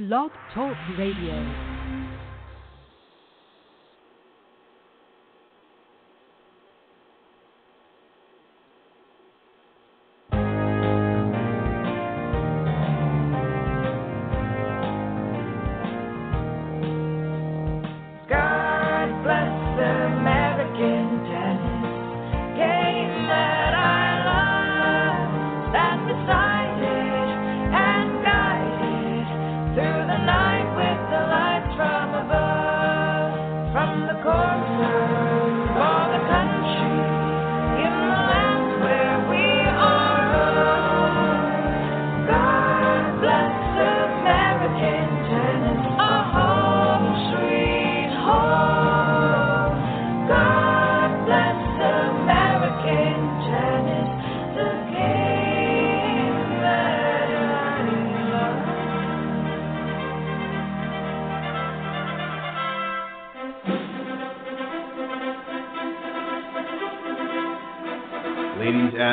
Blog Talk Radio.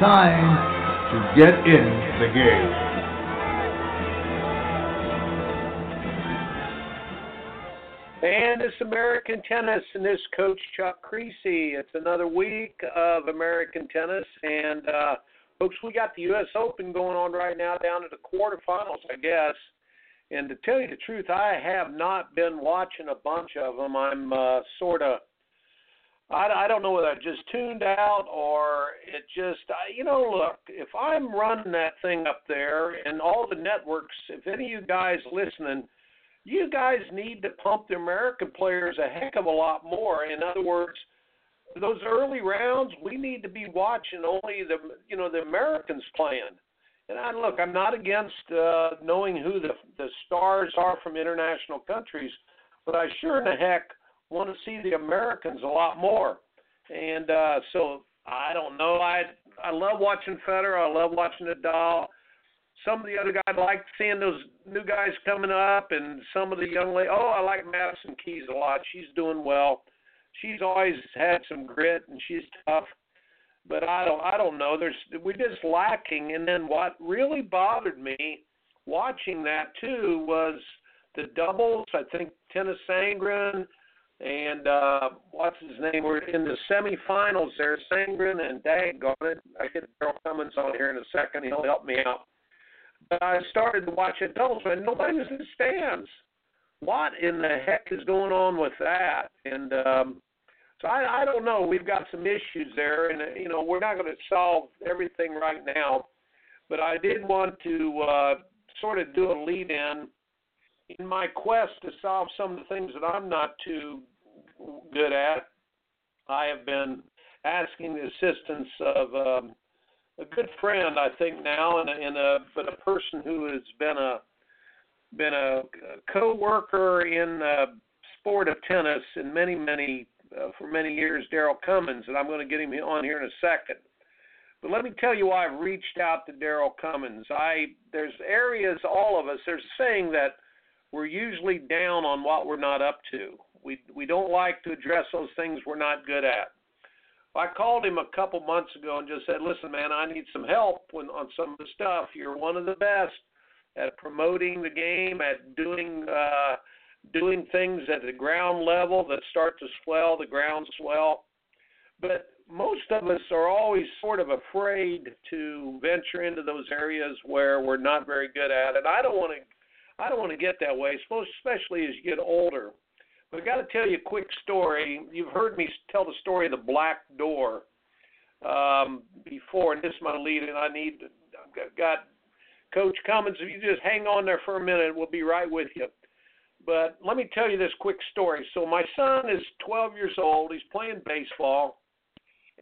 time to get in the game. And it's American tennis, and this coach Chuck Kriese. It's another week of American tennis, and uh, folks, we got the U.S. Open going on right now, down to the quarterfinals, I guess. And to tell you the truth, I have not been watching a bunch of them. I'm uh, sort of, I, I don't know whether I just tuned out or it just, you know, look, if I'm running that thing up there and all the networks, if any of you guys listening you guys need to pump the American players a heck of a lot more. In other words, those early rounds, we need to be watching only the you know the Americans playing. And I look, I'm not against uh, knowing who the the stars are from international countries, but I sure in the heck want to see the Americans a lot more. And uh, so I don't know. I I love watching Federer. I love watching Nadal some of the other guys I like seeing those new guys coming up, and some of the young lady. Oh, I like Madison Keys a lot. She's doing well. She's always had some grit, and she's tough. But I don't, I don't know. There's we're just lacking. And then what really bothered me watching that too was the doubles. I think Tennys Sandgren and uh what's his name? We're in the semifinals there. Sandgren and daggone it. I get Darryl Cummings on here in a second. He'll help me out. But I started to watch doubles, and nobody was in the stands. What in the heck is going on with that? And um, so I, I don't know. We've got some issues there, and uh, you know we're not going to solve everything right now. But I did want to uh, sort of do a lead in in my quest to solve some of the things that I'm not too good at. I have been asking the assistance of. Um, a good friend, I think now, and a, and a but a person who has been a been a co-worker in the sport of tennis in many many uh, for many years, Darryl Cummings, and I'm going to get him on here in a second. But let me tell you why I've reached out to Darryl Cummings. I there's areas all of us. There's a saying that we're usually down on what we're not up to. We we don't like to address those things we're not good at. I called him a couple months ago and just said, "Listen, man, I need some help when, on some of the stuff. You're one of the best at promoting the game, at doing uh, doing things at the ground level that start to swell, the ground swell. But most of us are always sort of afraid to venture into those areas where we're not very good at, and I don't want to. I don't want to get that way, especially as you get older. But I got to tell you a quick story. You've heard me tell the story of the black door um, before, and this is my lead, and I need I've got Coach Cummings. If you just hang on there for a minute, we'll be right with you. But let me tell you this quick story. So my son is 12 years old. He's playing baseball,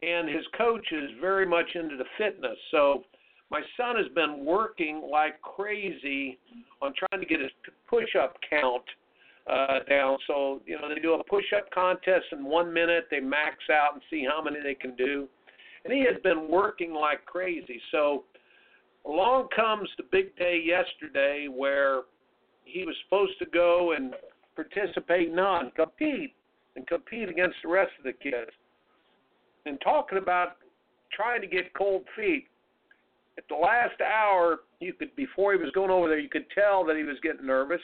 and his coach is very much into the fitness. So my son has been working like crazy on trying to get his push-up count uh, down. So you know they do a push-up contest in one minute. They max out and see how many they can do, and he has been working like crazy. So along comes the big day yesterday where he was supposed to go and participate, not compete, and compete against the rest of the kids. And talking about trying to get cold feet. At the last hour, you could before he was going over there, you could tell that he was getting nervous,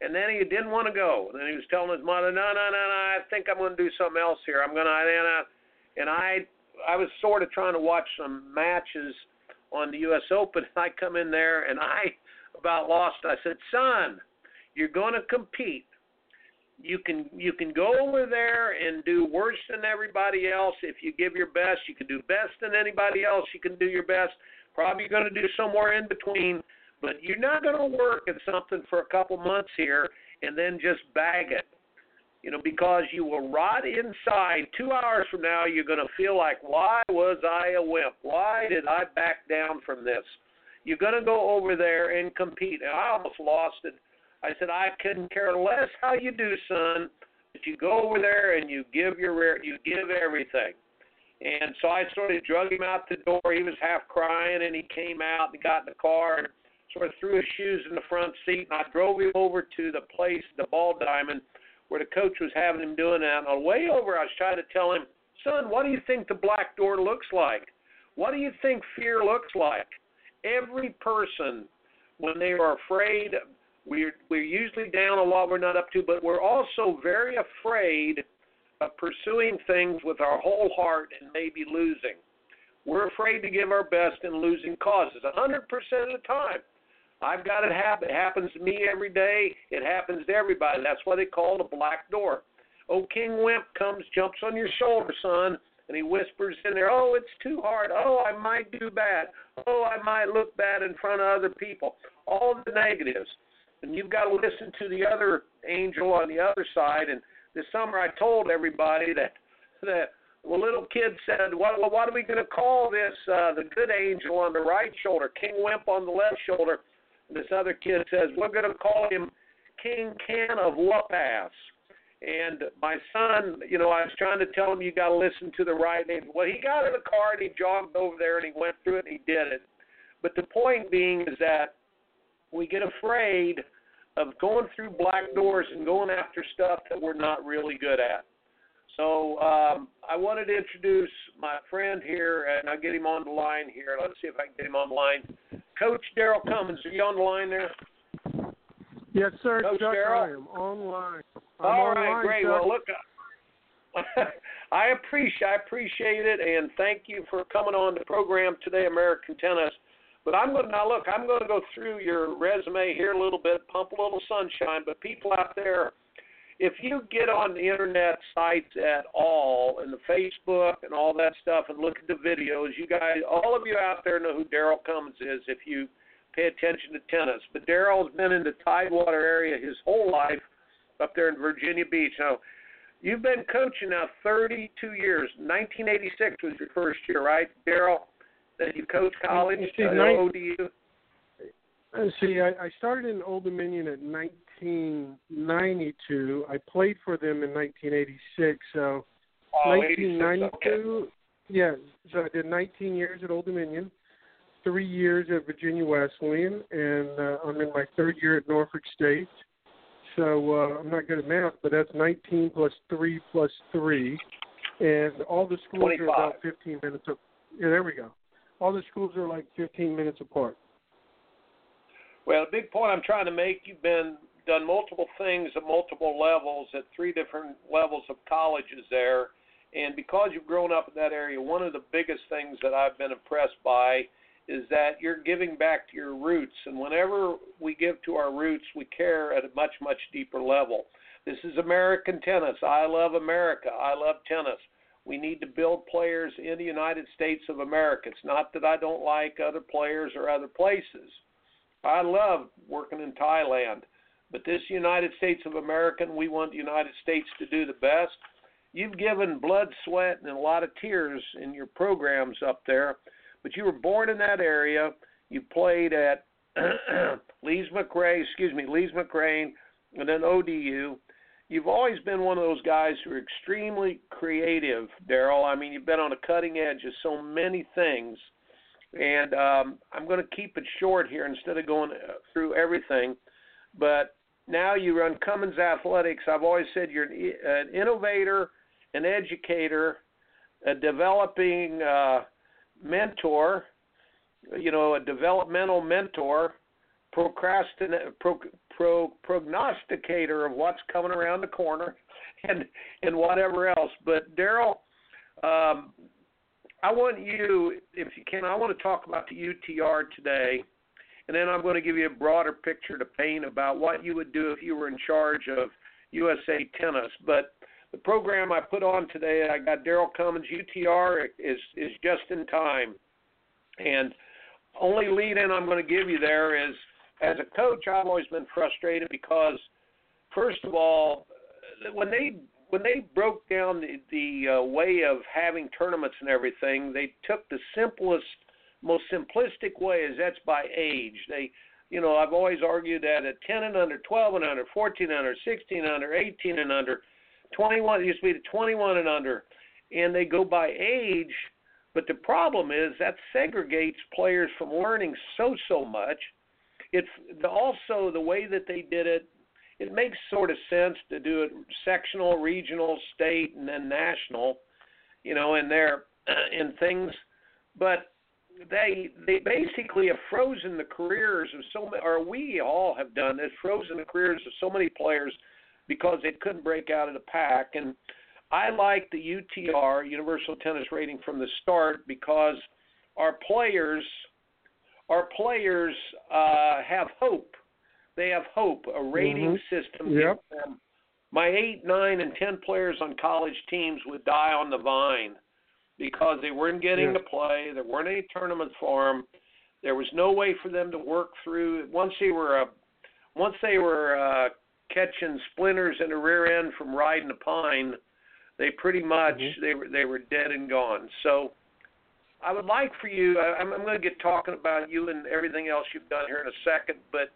and then he didn't want to go. And then he was telling his mother, "No, no, no, no, I think I'm going to do something else here. I'm going to," and I, uh, and I, I was sort of trying to watch some matches on the U.S. Open. And I come in there and I about lost. I said, "Son, you're going to compete. You can you can go over there and do worse than everybody else. If you give your best, you can do best than anybody else. You can do your best. Probably going to do somewhere in between, but you're not going to work at something for a couple months here and then just bag it. You know, because you will rot inside. Two hours from now, you're going to feel like, why was I a wimp? Why did I back down from this? You're going to go over there and compete. And I almost lost it. I said, I couldn't care less how you do, son, but you go over there and you give your you give everything. And so I sort of drug him out the door. He was half crying, and he came out and got in the car and sort of threw his shoes in the front seat. And I drove him over to the place, the Ball Diamond, where the coach was having him doing that. And on the way over, I was trying to tell him, son, what do you think the black door looks like? What do you think fear looks like? Every person, when they are afraid, we're we're usually down a lot we're not up to, but we're also very afraid of pursuing things with our whole heart and maybe losing. We're afraid to give our best in losing causes. A hundred percent of the time. I've got it happen. It happens to me every day. It happens to everybody. That's why they call it a black door. Oh, King Wimp comes, jumps on your shoulder, son, and he whispers in there, "Oh, it's too hard. Oh, I might do bad. Oh, I might look bad in front of other people." All the negatives, and you've got to listen to the other angel on the other side. And this summer, I told everybody that that the little kid said, "What? Well, what are we going to call this? Uh, the good angel on the right shoulder, King Wimp on the left shoulder." And this other kid says, "We're going to call him King Can of Whoop-Ass." And my son, you know, I was trying to tell him you got to listen to the right name. Well, he got in the car and he jogged over there and he went through it and he did it. But the point being is that we get afraid of going through black doors and going after stuff that we're not really good at. So um, I wanted to introduce my friend here, and I'll get him on the line here. Let's see if I can get him on the line. Coach Darryl Cummings, are you on the line there? Yes, sir. Coach Darryl? I am online. I'm All right, online, great. Chuck. Well, look, I appreciate I appreciate it, and thank you for coming on the program today, American Tennis. But I'm going to now look. I'm going to go through your resume here a little bit, pump a little sunshine. But people out there, if you get on the internet sites at all, and the Facebook and all that stuff, and look at the videos, you guys, all of you out there know who Darryl Cummings is. If you pay attention to tennis, but Darryl's been in the Tidewater area his whole life, up there in Virginia Beach. Now, you've been coaching now 32 years. 1986 was your first year, right, Darryl? That you coached college, see, uh, nine- ODU. Uh, See, I, I started in Old Dominion at 1992. I played for them in 1986. So Oh, 1992. okay. Yeah, so I did 19 years at Old Dominion, three years at Virginia Wesleyan, and uh, I'm in my third year at Norfolk State. So uh, I'm not good at math, but that's 19 plus three plus three, and all the schools 25. are about 15 minutes. Of, yeah, there we go. All the schools are like 15 minutes apart. Well, a big point I'm trying to make, you've been done multiple things at multiple levels at three different levels of colleges there. And because you've grown up in that area, one of the biggest things that I've been impressed by is that you're giving back to your roots. And whenever we give to our roots, we care at a much, much deeper level. This is American tennis. I love America. I love tennis. We need to build players in the United States of America. It's not that I don't like other players or other places. I love working in Thailand, but this United States of America, we want the United States to do the best. You've given blood, sweat, and a lot of tears in your programs up there, but you were born in that area. You played at Lees McRae, excuse me, Lees McRae, and then ODU. You've always been one of those guys who are extremely creative, Darryl. I mean, you've been on the cutting edge of so many things. And um, I'm going to keep it short here instead of going uh, through everything. But now you run Cummings Athletics. I've always said you're an, an innovator, an educator, a developing uh, mentor, you know, a developmental mentor, procrastinator, pro, pro, prognosticator of what's coming around the corner, and and whatever else. But Darryl, um, I want you, if you can, I want to talk about the UTR today, and then I'm going to give you a broader picture to paint about what you would do if you were in charge of USA Tennis. But the program I put on today, I got Darryl Cummings. UTR is is just in time, and only lead in I'm going to give you there is as a coach, I've always been frustrated because, first of all, when they when they broke down the, the uh, way of having tournaments and everything, they took the simplest, most simplistic way, is that's by age. They, you know, I've always argued that at 10 and under, 12 and under, 14 and under, 16 and under, 18 and under, 21 it used to be the 21 and under, and they go by age. But the problem is that segregates players from learning so so much. It's also the way that they did it it makes sort of sense to do it sectional, regional, state, and then national, you know, in there in things, but they they basically have frozen the careers of so many, or we all have done this, frozen the careers of so many players because they couldn't break out of the pack. And I like the UTR Universal Tennis Rating from the start because our players, our players uh, have hope they have hope. A rating mm-hmm. system. Yep. Them. My eight, nine, and ten players on college teams would die on the vine because they weren't getting to play. There weren't any tournaments for them. There was no way for them to work through. Once they were, uh, once they were uh, catching splinters in the rear end from riding a pine, they pretty much mm-hmm. they were they were dead and gone. So. I would like for you. I'm, I'm going to get talking about you and everything else you've done here in a second, but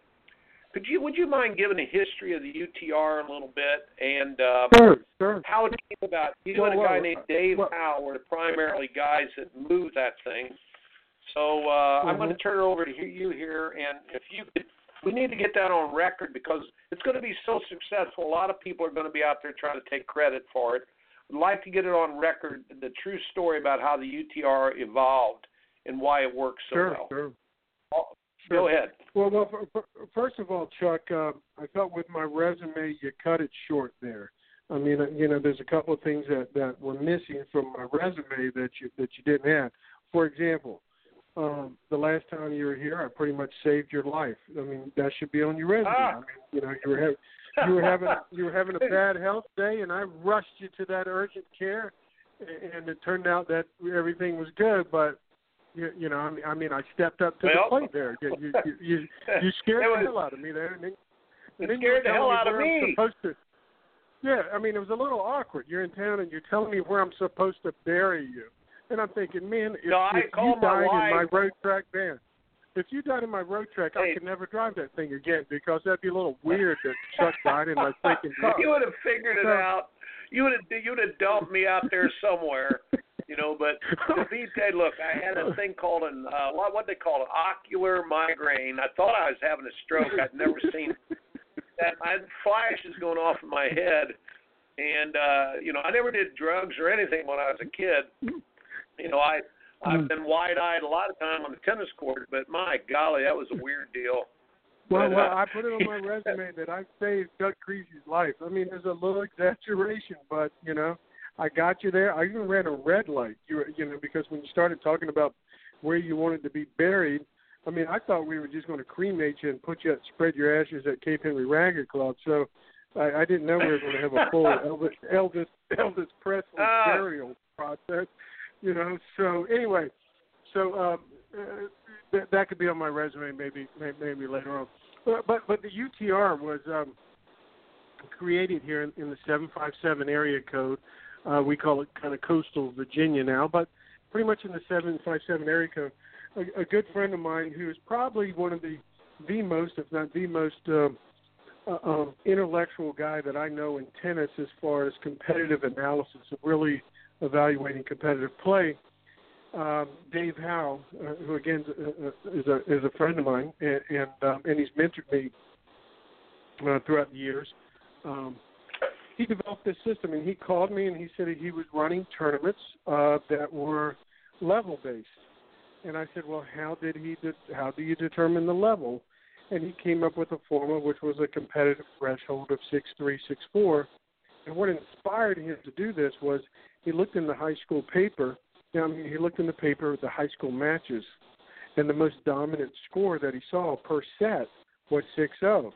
could you would you mind giving a history of the UTR a little bit and uh, sure, sure. how it came about? You well, and a guy well, named Dave well, Howe were the primarily guys that moved that thing. So uh, mm-hmm. I'm going to turn it over to you here, and if you could, we need to get that on record because it's going to be so successful. A lot of people are going to be out there trying to take credit for it. I'd like to get it on record, the true story about how the UTR evolved and why it works so sure, well. Sure. Sure. Go ahead. Well, well, first of all, Chuck, uh, I thought with my resume you cut it short there. I mean, uh, you know, there's a couple of things that that were missing from my resume that you that you didn't have. For example, um, the last time you were here, I pretty much saved your life. I mean, that should be on your resume. Ah. I mean, you know, you were having you were having you were having a bad health day, and I rushed you to that urgent care, and it turned out that everything was good, but you, you know, I mean, I mean, I stepped up to well, the plate there. You, you, you, you, scared was, the hell out of me there. And then, and then scared the hell out of me. To, yeah, I mean, it was a little awkward. You're in town and you're telling me where I'm supposed to bury you, and I'm thinking, man, if, no, if you my died wife. in my road track van, if you died in my road track, Hey. I could never drive that thing again because that'd be a little weird that Chuck died in my freaking car. you would have figured it So- out. You would have you would have dumped me out there somewhere, you know. But be said, look, I had a thing called an uh, what what they call it, ocular migraine. I thought I was having a stroke. I'd never seen that. I had flashes going off in my head, and uh, you know, I never did drugs or anything when I was a kid. You know, I I've been wide eyed a lot of time on the tennis court, but my golly, that was a weird deal. Well, But, well, uh, I put it on my resume that I saved Chuck Kriese's life. I mean, there's a little exaggeration, but you know, I got you there. I even ran a red light. You were, you know, because when you started talking about where you wanted to be buried, I mean, I thought we were just going to cremate you and put you, at, spread your ashes at Cape Henry Racket Club. So I, I didn't know we were going to have a full Elvis Elvis Elvis Presley Ah. burial process. You know. So anyway, so um, uh, that, that could be on my resume maybe may- maybe later on. But but, but the UTR was um, created here in, in the 757 area code. Uh, we call it kind of coastal Virginia now, but pretty much in the 757 area code. a, a good friend of mine who is probably one of the the most, if not the most, um, uh, um, intellectual guy that I know in tennis as far as competitive analysis of really evaluating competitive play. Um, Dave Howe, uh, who again uh, uh, is a is a friend of mine, and and, um, and he's mentored me uh, throughout the years. Um, he developed this system, and he called me and he said that he was running tournaments uh, that were level based. And I said, well, how did he? De- how do you determine the level? And he came up with a formula which was a competitive threshold of six three, six four. And what inspired him to do this was he looked in the high school paper. I mean, he looked in the paper at the high school matches, and the most dominant score that he saw per set was six zero.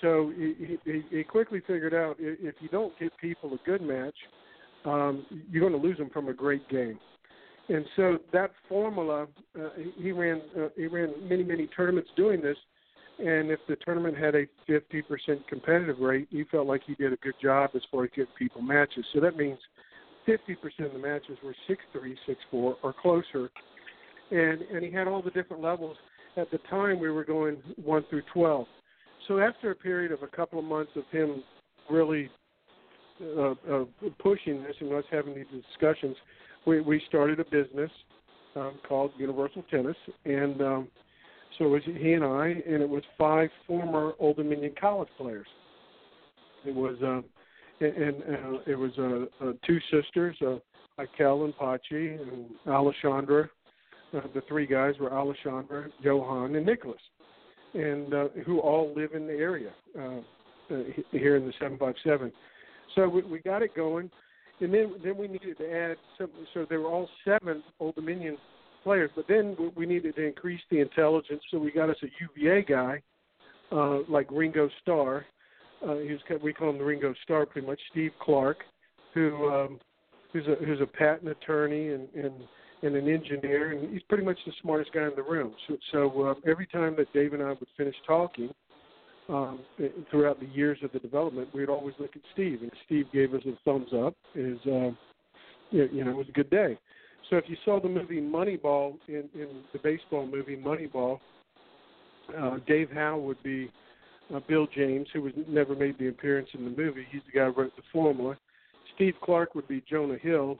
So he, he, he quickly figured out if you don't get people a good match, um, you're going to lose them from a great game. And so that formula, uh, he ran uh, he ran many many tournaments doing this, and if the tournament had a 50% competitive rate, he felt like he did a good job as far as getting people matches. So that means 50% of the matches were six three, six four, or closer, and and he had all the different levels. At the time, we were going one through 12. So after a period of a couple of months of him really uh, uh, pushing this and us having these discussions, we, we started a business um, called Universal Tennis, and um, so it was he and I, and it was five former Old Dominion college players. It was, uh, and, uh, it was uh, uh, two sisters, uh, Ikel and Pachi, and Alessandra. Uh, the three guys were Alessandra, Johan, and Nicholas, and uh, who all live in the area uh, uh, here in the 757. So we, we got it going and then then we needed to add some. So there were all seven Old Dominion players, but then we needed to increase the intelligence. So we got us a UVA guy, uh, like Ringo Starr. Uh, he was we call him the Ringo Starr pretty much. Steve Clark, who um, who's a who's a patent attorney and and and an engineer, and he's pretty much the smartest guy in the room. So, so uh, every time that Dave and I would finish talking, um, throughout the years of the development, we'd always look at Steve, and Steve gave us a thumbs up. Is uh, you know, it was a good day. So if you saw the movie Moneyball in, in the baseball movie Moneyball, uh, Dave Howe would be uh, Bill James, who was never made the appearance in the movie. He's the guy who wrote the formula. Steve Clark would be Jonah Hill,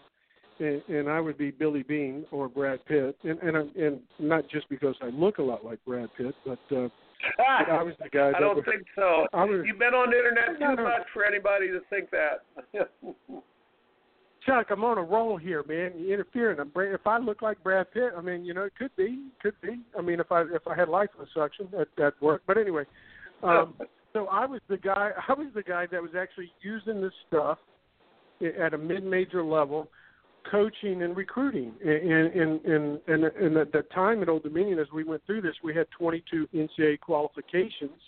and, and I would be Billy Beane or Brad Pitt, and and I'm, and not just because I look a lot like Brad Pitt, but uh, I was the guy. I don't was, think so. Was, You've been on the internet too much for anybody to think that. Chuck, I'm on a roll here, man. You're interfering. I'm, if I look like Brad Pitt, I mean, you know, it could be, could be. I mean, if I if I had liposuction, that that work. But anyway, um, so I was the guy. I was the guy that was actually using this stuff at a mid-major level coaching and recruiting. And and and and, and at that time at Old Dominion, as we went through this, we had 22 NCAA qualifications,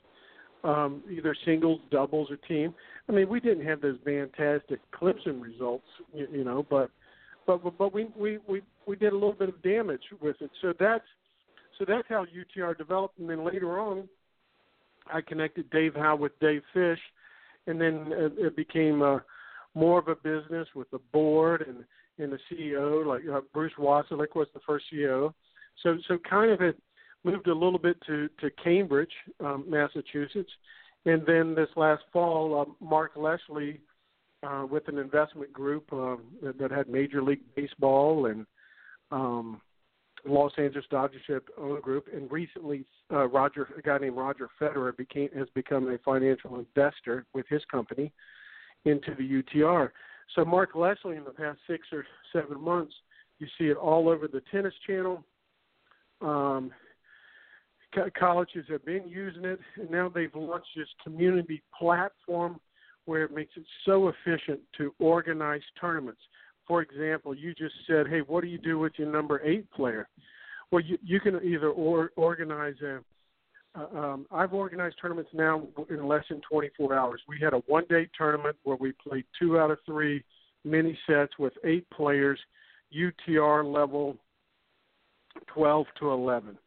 um, either singles, doubles, or team. I mean, we didn't have those fantastic Clemson results, you, you know, but but but we we we we did a little bit of damage with it. So that's so that's how UTR developed, and then later on, I connected Dave Howe with Dave Fish, and then it, it became. Uh, more of a business with the board and and the CEO, like uh, Bruce Wasilek was the first CEO. So so kind of it moved a little bit to to Cambridge, um, Massachusetts, and then this last fall, uh, Mark Leslie, uh, with an investment group um, that, that had Major League Baseball and um, Los Angeles Dodgers ownership group, and recently uh, Roger, a guy named Roger Federer, became has become a financial investor with his company into the UTR. So Mark Leslie, in the past six or seven months, you see it all over the tennis channel. Um, co- colleges have been using it, and now they've launched this community platform where it makes it so efficient to organize tournaments. For example, you just said, "Hey, what do you do with your number eight player?" Well, you, you can either or, organize a uh, um, I've organized tournaments now in less than 24 hours. We had a one day tournament where we played two out of three mini sets with eight players, UTR level 12 to 11.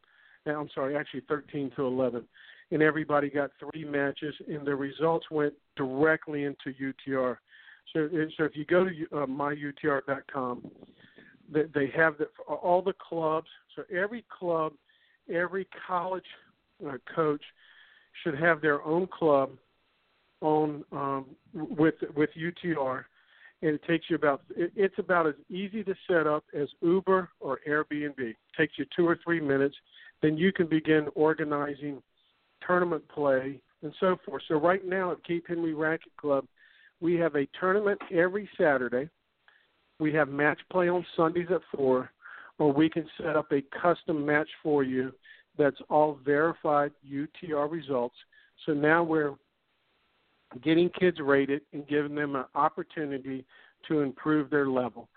I'm sorry, actually 13 to 11. And everybody got three matches, and the results went directly into UTR. So, so if you go to uh, myutr.com, they, they have the, all the clubs. So every club, every college uh, coach should have their own club on um, with with UTR, and it takes you about it, it's about as easy to set up as Uber or Airbnb. It takes you two or three minutes. Then you can begin organizing tournament play and so forth. So right now at Cape Henry Racket Club, we have a tournament every Saturday. We have match play on Sundays at four, or we can set up a custom match for you that's all verified UTR results. So now we're getting kids rated and giving them an opportunity to improve their level,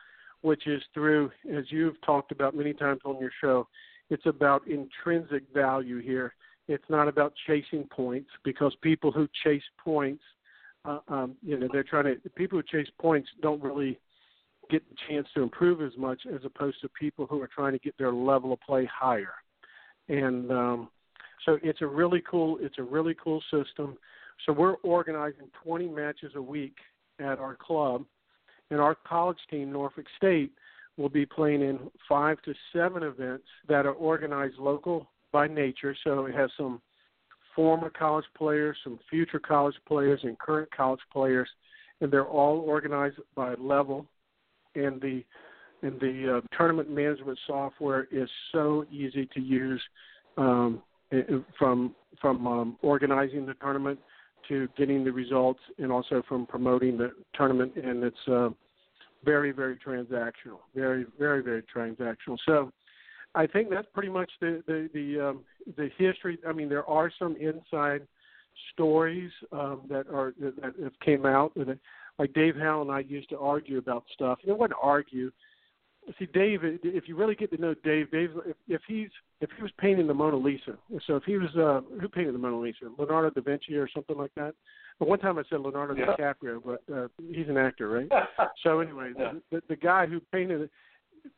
which is through, as you've talked about many times on your show, it's about intrinsic value here. It's not about chasing points because people who chase points, uh, um, you know, they're trying to, people who chase points don't really get the chance to improve as much as opposed to people who are trying to get their level of play higher. And um, so it's a really cool, it's a really cool system. So we're organizing 20 matches a week at our club, and our college team, Norfolk State, will be playing in five to seven events that are organized local by nature. So it has some former college players, some future college players, and current college players, and they're all organized by level. And the and the uh, tournament management software is so easy to use um, from from um, organizing the tournament to getting the results and also from promoting the tournament and it's uh, very very transactional very very very transactional. So i think that's pretty much the the the, um, the history. I mean there are some inside stories um, that are that have came out like dave howe and i used to argue about stuff. You know what argue see Dave. If you really get to know Dave, Dave, if, if he's if he was painting the Mona Lisa, so if he was uh, who painted the Mona Lisa, Leonardo da Vinci or something like that. But one time I said Leonardo yeah. DiCaprio, but uh, he's an actor, right? so anyway, yeah. the, the guy who painted it,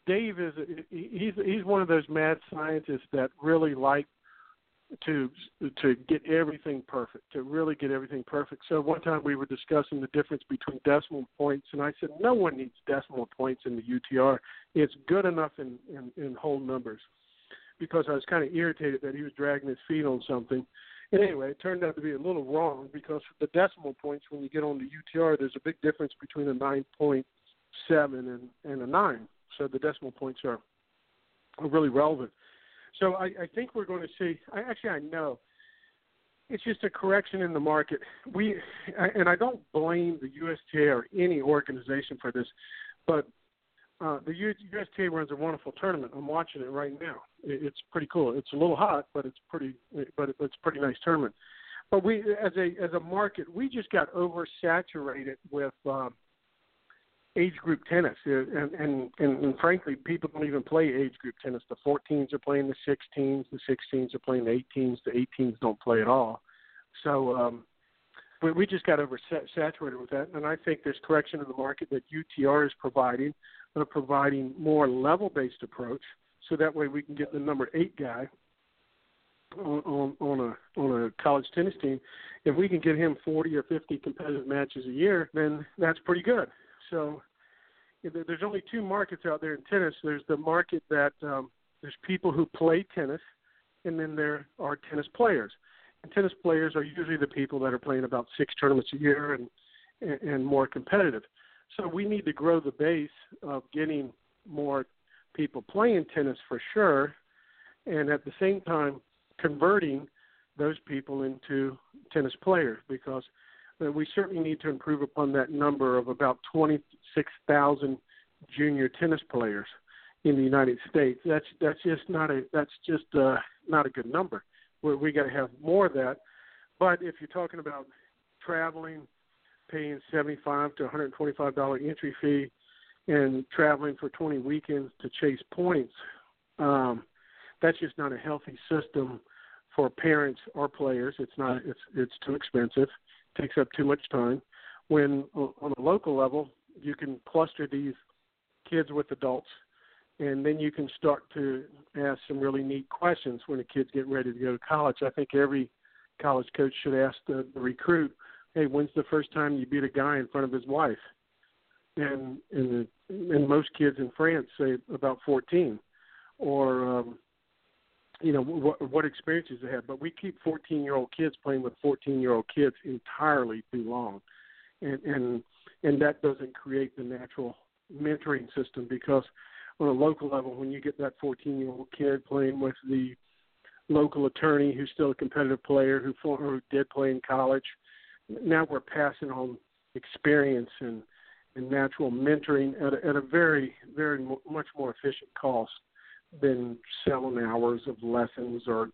Dave is he's he's one of those mad scientists that really like to to get everything perfect, to really get everything perfect. So one time we were discussing the difference between decimal points, and I said no one needs decimal points in the UTR. It's good enough in in, in whole numbers, because I was kind of irritated that he was dragging his feet on something. And anyway, it turned out to be a little wrong because the decimal points when you get on the UTR, there's a big difference between a nine point seven and and a nine. So the decimal points are are really relevant. So I, I think we're going to see. I, actually, I know it's just a correction in the market. We and I don't blame the USTA or any organization for this, but uh, the USTA runs a wonderful tournament. I'm watching it right now. It's pretty cool. It's a little hot, but it's pretty, but it's a pretty nice tournament. But we, as a as a market, we just got oversaturated with um, age group tennis, and, and and and frankly, people don't even play age group tennis. The 14s are playing the 16s, the 16s are playing the 18s, the 18s don't play at all. So um, we, we just got oversaturated with that, and I think there's correction in the market that UTR is providing. They're providing more level-based approach, so that way we can get the number eight guy on, on, on a on a college tennis team. If we can get him 40 or 50 competitive matches a year, then that's pretty good. So there's only two markets out there in tennis. There's the market that um, there's people who play tennis, and then there are tennis players. And tennis players are usually the people that are playing about six tournaments a year and and more competitive. So we need to grow the base of getting more people playing tennis for sure, and at the same time converting those people into tennis players because we certainly need to improve upon that number of about 26,000 junior tennis players in the United States. That's that's just not a that's just uh, not a good number. We we got to have more of that. But if you're talking about traveling, paying 75 to 125 dollar entry fee, and traveling for 20 weekends to chase points, um, that's just not a healthy system for parents or players. It's not. It's it's too expensive takes up too much time. When on a local level, you can cluster these kids with adults, and then you can start to ask some really neat questions when the kids get ready to go to college. I think every college coach should ask the, the recruit, "Hey, when's the first time you beat a guy in front of his wife?" and and the, and most kids in France say about 14, or um, you know what what experiences they have. But we keep 14 year old kids playing with 14 year old kids entirely too long, and and and that doesn't create the natural mentoring system because on a local level, when you get that 14 year old kid playing with the local attorney who's still a competitive player who, who did play in college, now we're passing on experience and and natural mentoring at a, at a very very much more efficient cost than selling hours of lessons or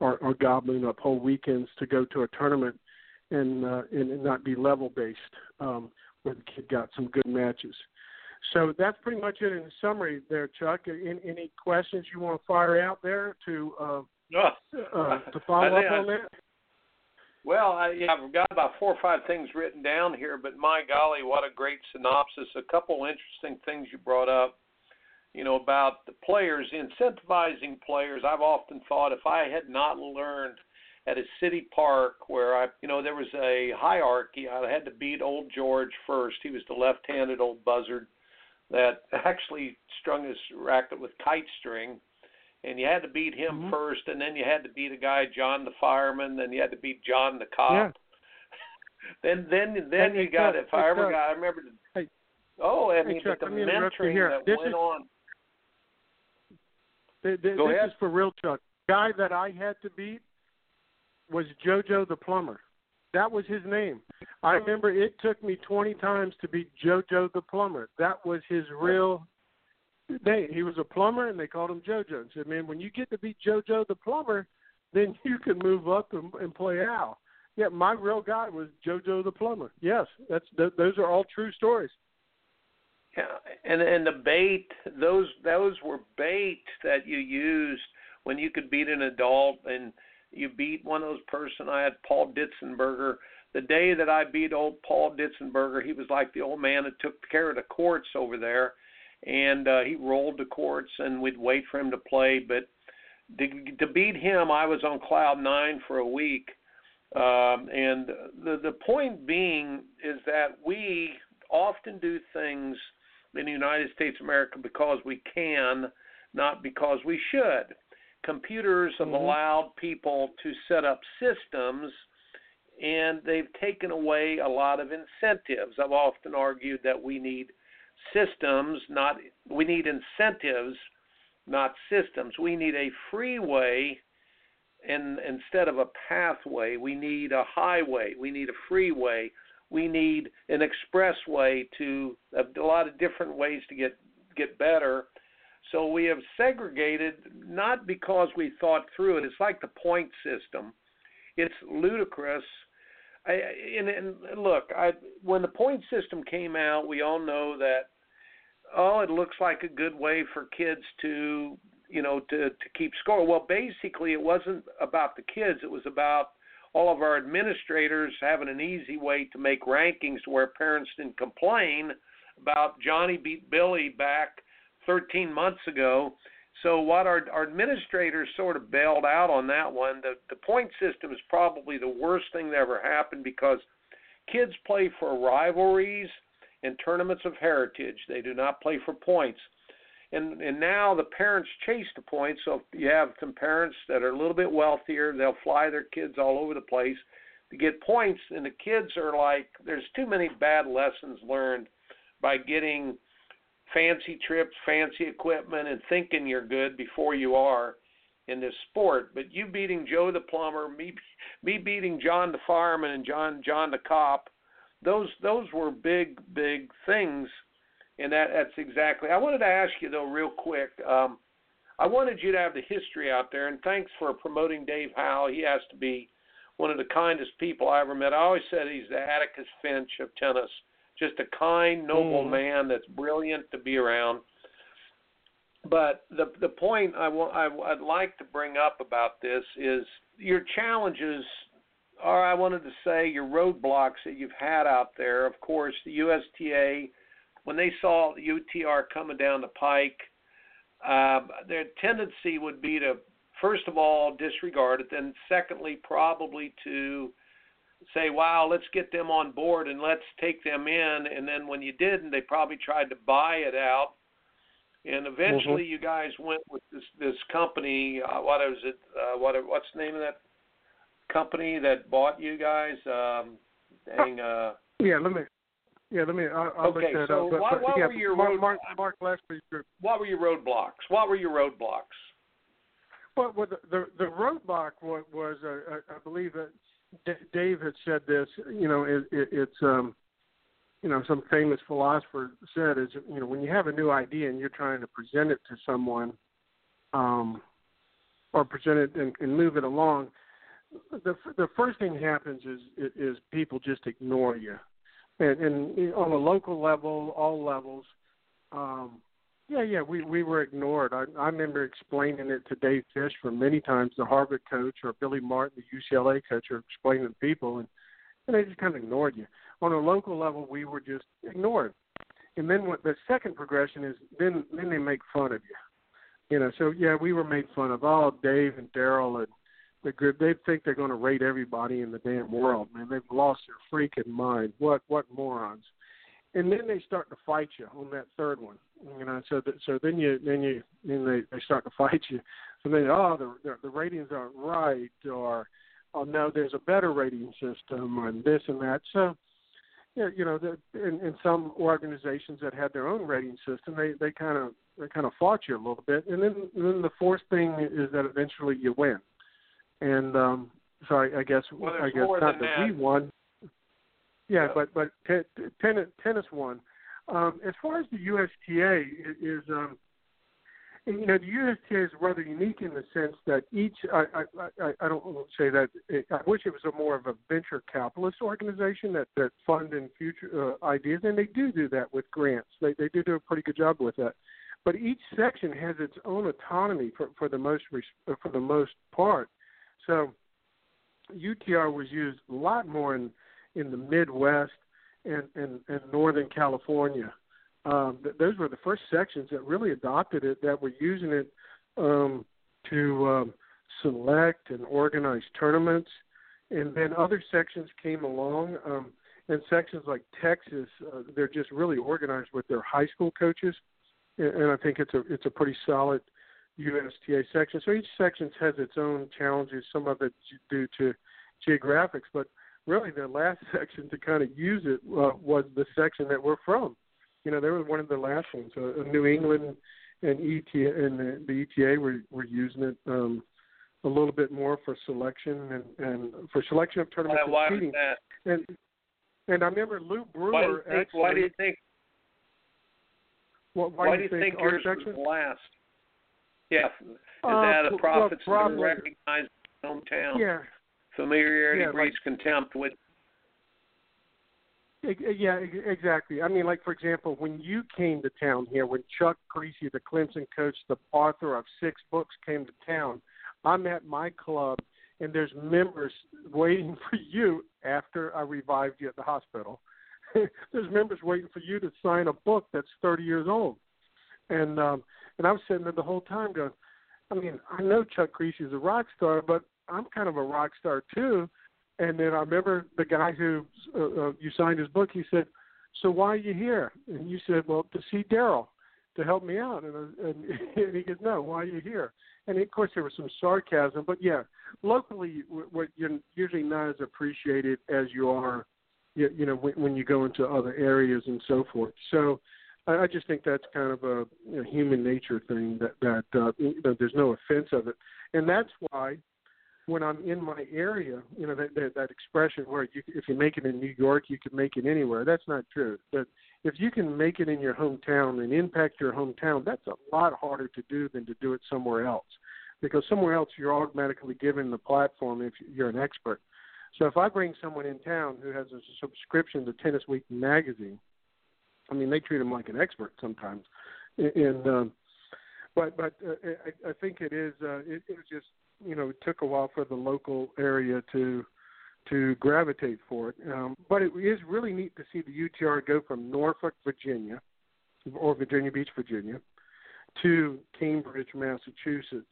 or, or gobbling up whole weekends to go to a tournament and uh, and, not be level based um, where the kid got some good matches. So that's pretty much it in summary there, Chuck. Any, any questions you want to fire out there to uh, uh, to follow up on that? Well, I, yeah, I've got about four or five things written down here, but my golly, what a great synopsis! A couple interesting things you brought up. You know about the players incentivizing players. I've often thought if I had not learned at a city park where I, you know, there was a hierarchy. I had to beat old George first. He was the left-handed old buzzard that actually strung his racket with kite string and you had to beat him mm-hmm. first, and then you had to beat a guy John the fireman, then you had to beat John the cop. Yeah. then then then you got Chuck, if I ever got I remember the, Hey. Oh, I Hey, mean Chuck, the let me interrupt you mentoring that This went is- on. Th- th- Go this ahead. is for real, Chuck. Guy that I had to beat was JoJo the plumber. That was his name. I remember it took me 20 times to beat JoJo the plumber. That was his real name. He was a plumber, and they called him JoJo. And said, "Man, when you get to beat JoJo the plumber, then you can move up and, and play Al." Yeah, my real guy was JoJo the plumber. Yes, that's th- those are all true stories. Yeah, and and the bait those those were bait that you used when you could beat an adult and you beat one of those person I had Paul Ditzenberger. The day that I beat old Paul Ditzenberger, he was like the old man that took care of the courts over there, and uh, he rolled the courts, and we'd wait for him to play. But to, to beat him, I was on cloud nine for a week. Um, and the the point being is that we often do things in the United States of America because we can, not because we should. Computers have Mhm. allowed people to set up systems and they've taken away a lot of incentives. I've often argued that we need systems, not we need incentives, not systems. We need a freeway and instead of a pathway, we need a highway, we need a freeway, we need an expressway to a, lot of different ways to get get better. So we have segregated not because we thought through it. It's like the point system. It's ludicrous. I, and, and look, I, when the point system came out, we all know that oh, it looks like a good way for kids to you know to to keep score. Well, basically, it wasn't about the kids. It was about all of our administrators having an easy way to make rankings where parents didn't complain about Johnny beat Billy back 13 months ago. So what our, our administrators sort of bailed out on that one. The the point system is probably the worst thing that ever happened because kids play for rivalries and tournaments of heritage. They do not play for points. And and now the parents chase the points. So you have some parents that are a little bit wealthier, they'll fly their kids all over the place to get points and the kids are like there's too many bad lessons learned by getting fancy trips, fancy equipment, and thinking you're good before you are in this sport. But you beating Joe the plumber, me me beating John the fireman, and John John the cop, those those were big big things, and that that's exactly. I wanted to ask you though, real quick. Um, I wanted you to have the history out there, and thanks for promoting Dave Howe. He has to be one of the kindest people I ever met. I always said he's the Atticus Finch of tennis just a kind, noble Mm. man that's brilliant to be around. But the the point I want I, I'd like to bring up about this is your challenges, or I wanted to say your roadblocks that you've had out there. Of course, the USTA, when they saw UTR coming down the pike, uh, their tendency would be to first of all disregard it, then secondly probably to say, "Wow, let's get them on board and let's take them in." And then when you didn't, they probably tried to buy it out. And eventually, Mm-hmm. you guys went with this this company. Uh, what is it? Uh, what what's the name of that company that bought you guys? Um, dang. Uh, Yeah, let me. Yeah, let me. I'll, I'll Okay, look that so up. But, what- but, what yeah, were your Mark, road- Mark, Mark Leslie's group. what were your roadblocks? What were your roadblocks? Well, well the, the the roadblock was, was uh, I I believe that D- Dave had said this. You know, it, it, it's um, you know, some famous philosopher said is you know when you have a new idea and you're trying to present it to someone, um, or present it and, and move it along, the the first thing happens is is people just ignore you, and and on a local level, all levels. Um, yeah, yeah, we we were ignored. I I remember explaining it to Dave Fish for many times, the Harvard coach, or Billy Martin, the UCLA coach, or explaining to people, and and they just kind of ignored you. On a local level, we were just ignored. And then what the second progression is, then then they make fun of you. You know, so yeah, we were made fun of. Oh, Dave and Darryl and the group, they think they're going to rate everybody in the damn world, man. They've lost their freaking mind. What what morons? and then they start to fight you on that third one. You know, so that, so then you then you then they they start to fight you. So then oh the the, the ratings aren't right or oh no there's a better rating system and this and that. So yeah, you know, the, in, in some organizations that had their own rating system, they they kind of they kind of fought you a little bit, and then and then the fourth thing is that eventually you win. And um, so I, I guess Well, I guess not that we won. Yeah, but but te- tennis tennis won. Um, as far as the USTA is, um, you know, the USTA is rather unique in the sense that each. I I I, I don't say that. I wish it was a more of a venture capitalist organization that that fund in future uh, ideas, and they do do that with grants. They they do do a pretty good job with that. But each section has its own autonomy for for the most for the most part. So UTR was used a lot more in in the Midwest and and, and Northern California. Um, th- those were the first sections that really adopted it, that were using it um, to um, select and organize tournaments. And then other sections came along, um, and sections like Texas, uh, they're just really organized with their high school coaches, and, and I think it's a it's a pretty solid USTA section. So each section has its own challenges. Some of it due to geographics, but really the last section to kind of use it uh, was the section that we're from. You know, they were one of the last ones. Uh, New England and ETA and the, the ETA were were using it um, a little bit more for selection and, and for selection of Why, tournaments why and was that? And and I remember Lou Brewer Why do you think? actually. Why do you think? why, Why, do you think, think yours section? was last? Yeah, is Uh, that a well, profits that are probably- recognized hometown? Yeah, Familiarity Yeah, like- breeds contempt. With Yeah, exactly. I mean, like for example, when you came to town here, when Chuck Kriese, the Clemson coach, the author of six books, came to town, I'm at my club, and there's members waiting for you after I revived you at the hospital. there's members waiting for you to sign a book that's 30 years old, and um, and I was sitting there the whole time going, I mean, I know Chuck Kriese is a rock star, but I'm kind of a rock star too. And then I remember the guy who uh, uh, you signed his book. He said, "So why are you here?" And you said, "Well, to see Darryl, to help me out." And, uh, and, and he goes, "No, why are you here?" And of course, there was some sarcasm, but yeah, locally, wh- what you're usually not as appreciated as you are, you, you know, when, when you go into other areas and so forth. So. I I just think that's kind of a you know, human nature thing that that uh, you there's no offense of it, and that's why when I'm in my area, you know that that, that expression where you, if you make it in New York, you can make it anywhere. That's not true. But if you can make it in your hometown and impact your hometown, that's a lot harder to do than to do it somewhere else. Because somewhere else, you're automatically given the platform if you're an expert. So if I bring someone in town who has a subscription to Tennis Week magazine, I mean they treat them like an expert sometimes, and um, but but uh, I, I think it is uh, it, it just you know it took a while for the local area to to gravitate for it. Um, but it is really neat to see the UTR go from Norfolk, Virginia, or Virginia Beach, Virginia, to Cambridge, Massachusetts,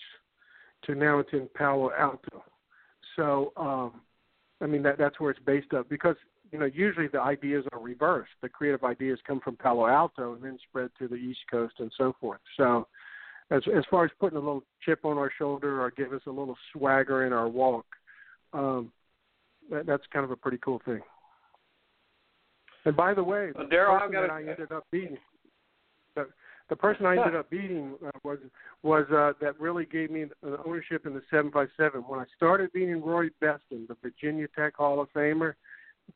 to now it's in Palo Alto. So um, I mean, that that's where it's based up because you know usually the ideas are reversed. The creative ideas come from Palo Alto and then spread to the East Coast and so forth. So, as as far as putting a little chip on our shoulder or give us a little swagger in our walk, um, that, that's kind of a pretty cool thing. And by the way, the well, Darryl, person that I ended up beating, the, the person I ended up beating uh, was was uh, that really gave me an ownership in the 757. When I started beating Roy Beston, the Virginia Tech Hall of Famer,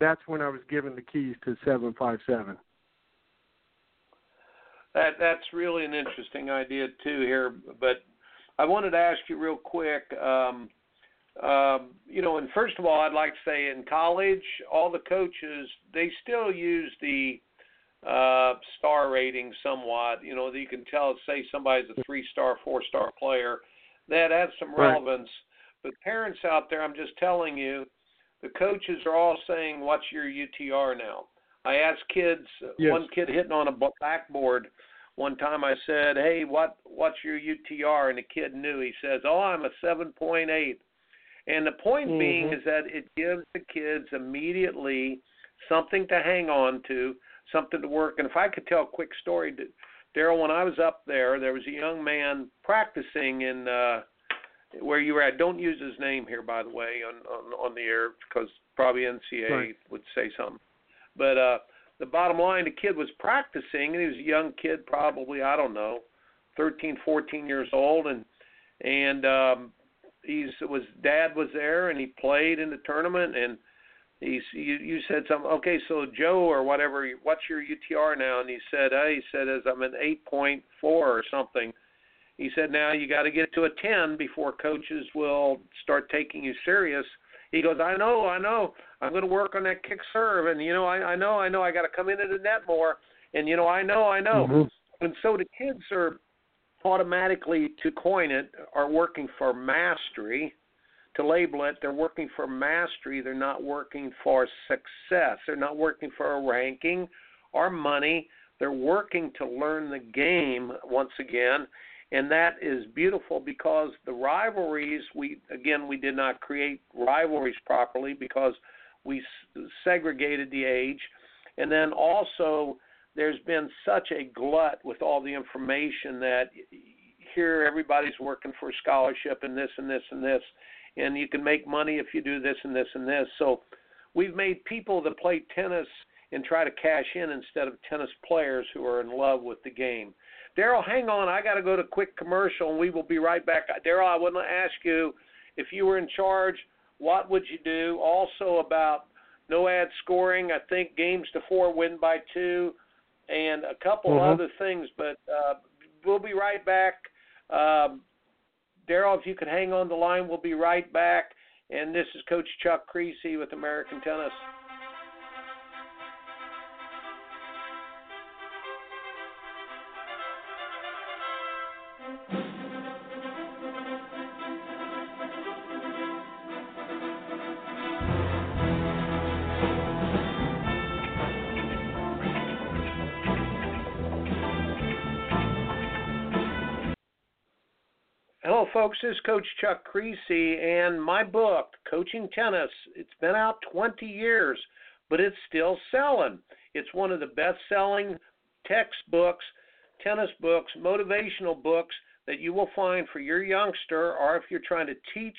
that's when I was given the keys to 757. That that's really an interesting idea too here, but I wanted to ask you real quick. Um, um, you know, and first of all, I'd like to say in college, all the coaches they still use the uh, star rating somewhat. You know, that you can tell, say somebody's a three star, four star player, that has some Right. relevance. But parents out there, I'm just telling you, the coaches are all saying, "What's your UTR now?" I asked kids. Yes. One kid hitting on a backboard. One time I said, "Hey, what what's your UTR?" And the kid knew. He says, "Oh, I'm a 7.8." And the point being Mhm. is that it gives the kids immediately something to hang on to, something to work. And if I could tell a quick story, Darryl, when I was up there, there was a young man practicing in uh, where you were at. Don't use his name here, by the way, on on, on the air because probably NCA Right. would say something. But uh, the bottom line, the kid was practicing, and he was a young kid, probably I don't know, 13, 14 years old, and and um, he's was dad was there, and he played in the tournament, and he's you, you said something. Okay, so Joe or whatever, what's your UTR now? And he said, hey, he said, as I'm an 8.4 or something. He said, now you got to get to a 10 before coaches will start taking you serious. He goes, I know, I know. I'm going to work on that kick serve, and you know, I, I know, I know. I got to come into the net more, and you know, I know, I know. Mhm. And so the kids are automatically, to coin it, are working for mastery. To label it, they're working for mastery. They're not working for success. They're not working for a ranking or money. They're working to learn the game once again. And that is beautiful because the rivalries, we again, we did not create rivalries properly because we segregated the age. And then also, there's been such a glut with all the information that here everybody's working for scholarship and this and this and this and you can make money if you do this and this and this so we've made people that play tennis and try to cash in instead of tennis players who are in love with the game darryl hang on i got to go to quick commercial and we will be right back darryl i want to ask you if you were in charge what would you do also about no ad scoring i think games to four win by two and a couple Mhm. other things. But uh, we'll be right back. Um, Darryl, if you could hang on the line, we'll be right back. And this is Coach Chuck Kriese with American Tennis. Folks. This is Coach Chuck Kriese, and my book, Coaching Tennis, it's been out 20 years, but it's still selling. It's one of the best selling textbooks, tennis books, motivational books that you will find for your youngster, or if you're trying to teach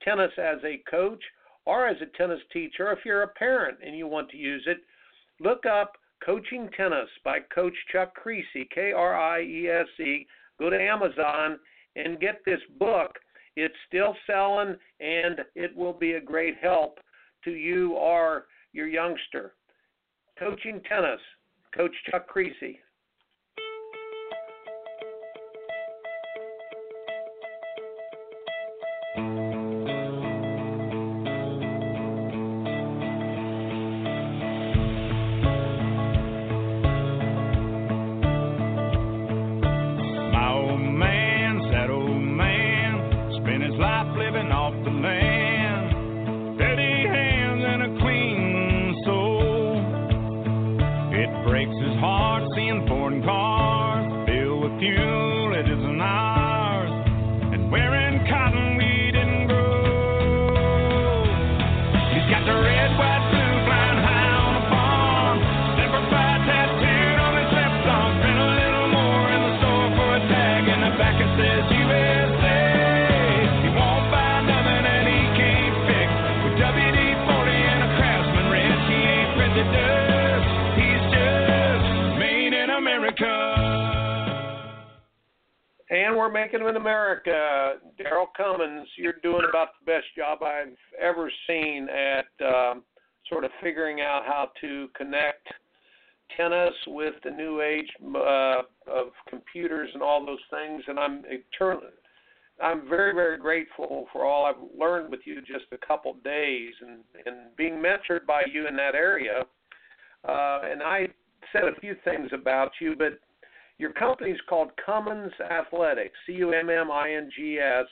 tennis as a coach or as a tennis teacher, if you're a parent and you want to use it, look up Coaching Tennis by Coach Chuck Kriese, K R I E S E. Go to Amazon and get this book. It's still selling and it will be a great help to you or your youngster. Coaching Tennis, Coach Chuck Kriese. Making in America. Darryl Cummings, you're doing about the best job I've ever seen at um, sort of figuring out how to connect tennis with the new age uh, of computers and all those things. And I'm eternally, I'm very, very grateful for all I've learned with you just a couple days and, and being mentored by you in that area. Uh, and I said a few things about you, but your company is called Cummings Athletics, C U M M I N G S,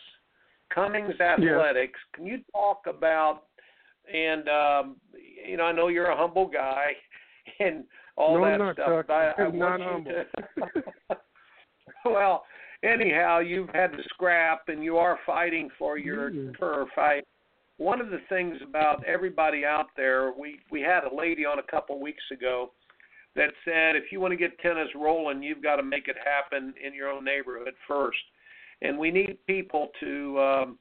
Cummings Athletics. Yeah. Can you talk about and um, you know I know you're a humble guy and all no, that not, stuff. But I, I want humble. to. well, anyhow, you've had to scrap and you are fighting for your mm. turf. I one of the things about everybody out there, we we had a lady on a couple weeks ago that said if you want to get tennis rolling, you've got to make it happen in your own neighborhood first. And we need people to um,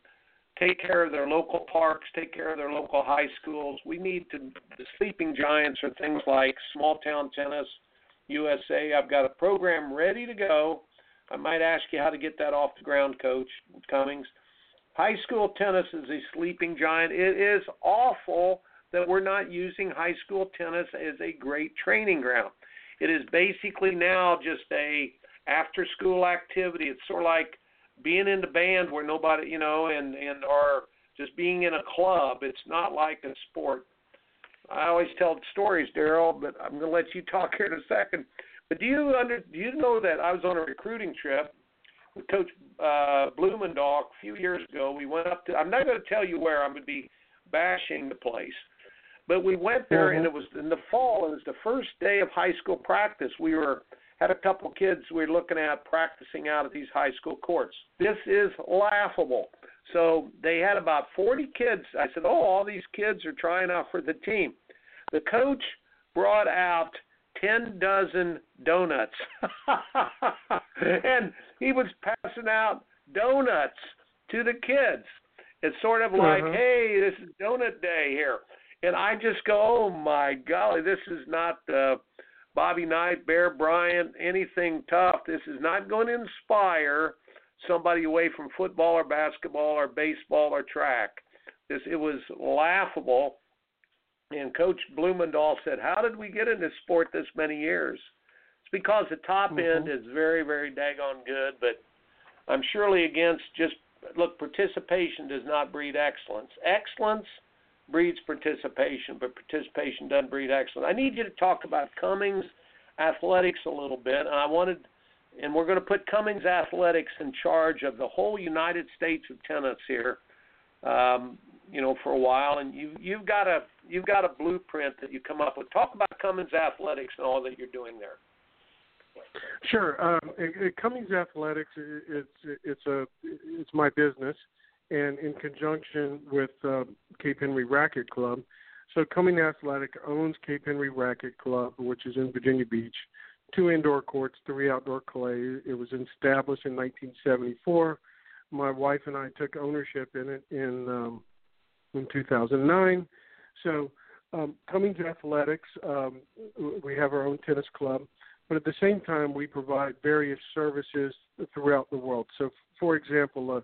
take care of their local parks, take care of their local high schools. We need to the sleeping giants are things like small town tennis USA. I've got a program ready to go. I might ask you how to get that off the ground, Coach Cummings. High school tennis is a sleeping giant. It is awful that we're not using high school tennis as a great training ground. It is basically now just a after school activity. It's sort of like being in the band where nobody, you know, and and or just being in a club. It's not like a sport. I always tell stories, Darryl, but I'm going to let you talk here in a second. But do you under do you know that I was on a recruiting trip with Coach uh, Blumendahl a few years ago? We went up to. I'm not going to tell you where. I'm going to be bashing the place. But we went there, mm-hmm. and it was in the fall. It was the first day of high school practice. We were had a couple kids we were looking at practicing out at these high school courts. This is laughable. So they had about 40 kids. I said, "Oh, all these kids are trying out for the team." The coach brought out 10 dozen donuts. and he was passing out donuts to the kids. It's sort of like, uh-huh. "Hey, this is donut day here." And I just go, oh my golly, this is not uh, Bobby Knight, Bear Bryant, anything tough. This is not going to inspire somebody away from football or basketball or baseball or track. This it was laughable. And Coach Blumendahl said, "How did we get in this sport this many years?" It's because the top mm-hmm. end is very, very daggone good, but I'm surely against just look. Participation does not breed excellence. Excellence breeds participation, but participation doesn't breed excellence. I need you to talk about Cummings Athletics a little bit, and I wanted, and we're going to put Cummings Athletics in charge of the whole United States of tennis here, um, you know, for a while. And you you've got a you've got a blueprint that you come up with. Talk about Cummings Athletics and all that you're doing there. Sure. Um, Cummings Athletics, it's it's a it's my business and in conjunction with uh, Cape Henry Racket Club. So Cummings Athletic owns Cape Henry Racket Club, which is in Virginia Beach. Two indoor courts, three outdoor clay. It was established in 1974. My wife and I took ownership in it in um, in 2009. So um, Cummings Athletics, um, we have our own tennis club, but at the same time we provide various services throughout the world. So, for example, uh,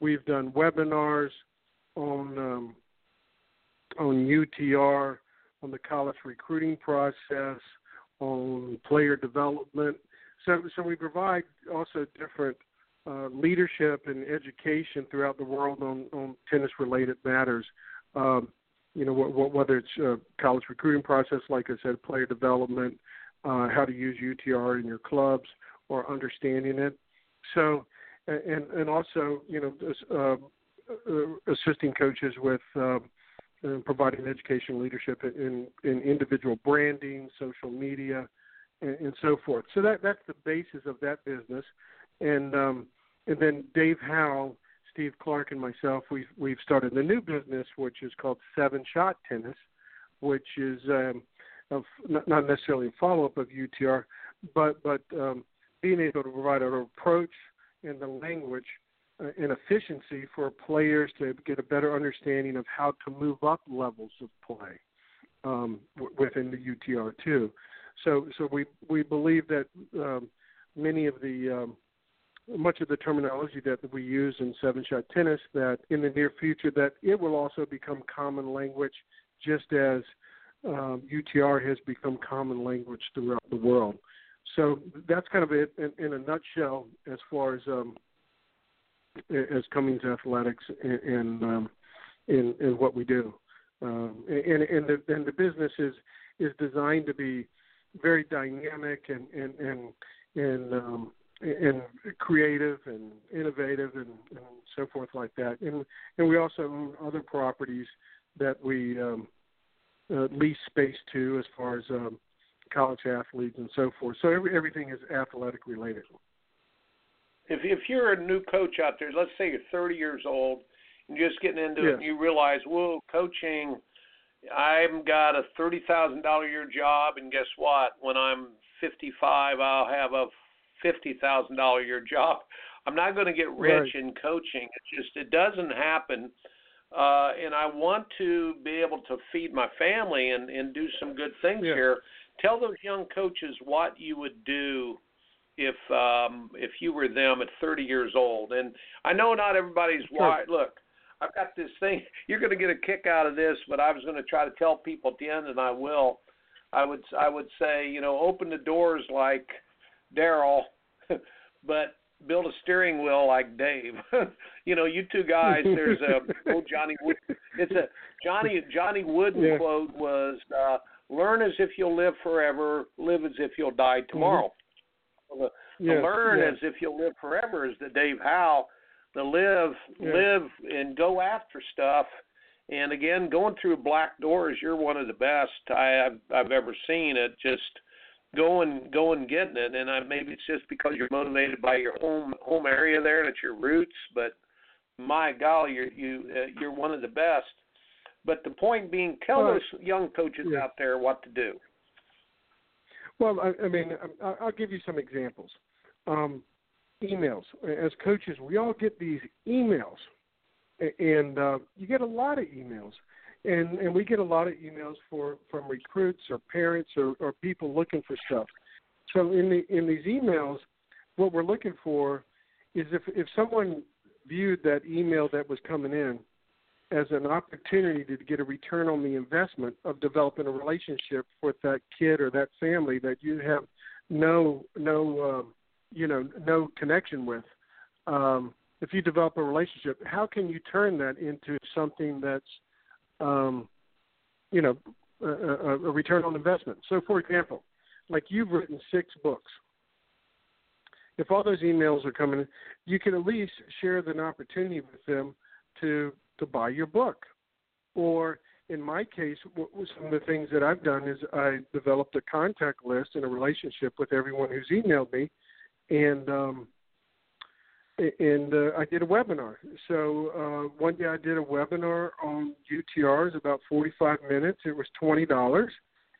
We've done webinars on um, on UTR, on the college recruiting process, on player development. So, so we provide also different uh, leadership and education throughout the world on, on tennis-related matters. Um, you know, whether it's uh, college recruiting process, like I said, player development, uh, how to use UTR in your clubs, or understanding it. So and and also you know uh, uh, assisting coaches with uh, providing education leadership in in individual branding, social media, and, and, so forth. So that that's the basis of that business, and um, and then Dave Howe, Steve Clark, and myself we've we've started a new business which is called Seven Shot Tennis, which is um, of, not necessarily a follow up of UTR, but but um, being able to provide an approach in the language uh, and efficiency for players to get a better understanding of how to move up levels of play um, w- within the UTR too. So, so we we believe that um, many of the um, much of the terminology that we use in seven shot tennis that in the near future that it will also become common language just as um, UTR has become common language throughout the world. So that's kind of it in, in a nutshell as far as um, as Cummings Athletics and, and um, in, in what we do. Um, and, and the and the business is is designed to be very dynamic and and and and um, and creative and innovative and, and so forth like that. And and we also own other properties that we um, uh, lease space to as far as um, college athletes and so forth. So every, everything is athletic related. If if you're a new coach out there, let's say you're 30 years old and just getting into yes. it, and you realize, whoa, coaching. I've got a thirty thousand dollar year job, and guess what? When I'm 55, I'll have a fifty thousand dollar year job. I'm not going to get rich right. in coaching. It just it doesn't happen. Uh, and I want to be able to feed my family and, and do some good things yeah. here. Tell those young coaches what you would do if um, if you were them at 30 years old. And I know not everybody's sure. wide. Look, I've got this thing. You're going to get a kick out of this, but I was going to try to tell people at the end, and I will. I would I would say you know open the doors like Daryl, but build a steering wheel like Dave. you know, you two guys. There's a old Johnny. Wood, it's a Johnny Johnny Wooden Yeah. quote was uh, "Learn as if you'll live forever. Live as if you'll die tomorrow." Well, the, Yes, the learn yes. as if you'll live forever is the Dave Howe. The live, Yeah. live, and go after stuff. And again, going through black doors, you're one of the best I, I've, I've ever seen. It just going, going, getting it. And I, maybe it's just because you're motivated by your home home area there, and it's your roots. But my golly, you're you uh, you're one of the best. But the point being, tell Well, those young coaches yeah. out there what to do. Well, I, I mean, I, I'll give you some examples. Um, emails. As coaches, we all get these emails, and uh, you get a lot of emails, and and we get a lot of emails for from recruits or parents or, or people looking for stuff. So in the in these emails, what we're looking for is if if someone viewed that email that was coming in as an opportunity to get a return on the investment of developing a relationship with that kid or that family that you have no no um, you know no connection with. Um, if you develop a relationship how can you turn that into something that's um, you know a, a, return on investment? So for example like you've written six books. If all those emails are coming in you can at least share an opportunity with them to to buy your book. Or in my case, some of the things that I've done is I developed a contact list and a relationship with everyone who's emailed me, and um, and uh, I did a webinar. So uh, one day I did a webinar on UTRs, about 45 minutes. It was twenty dollars,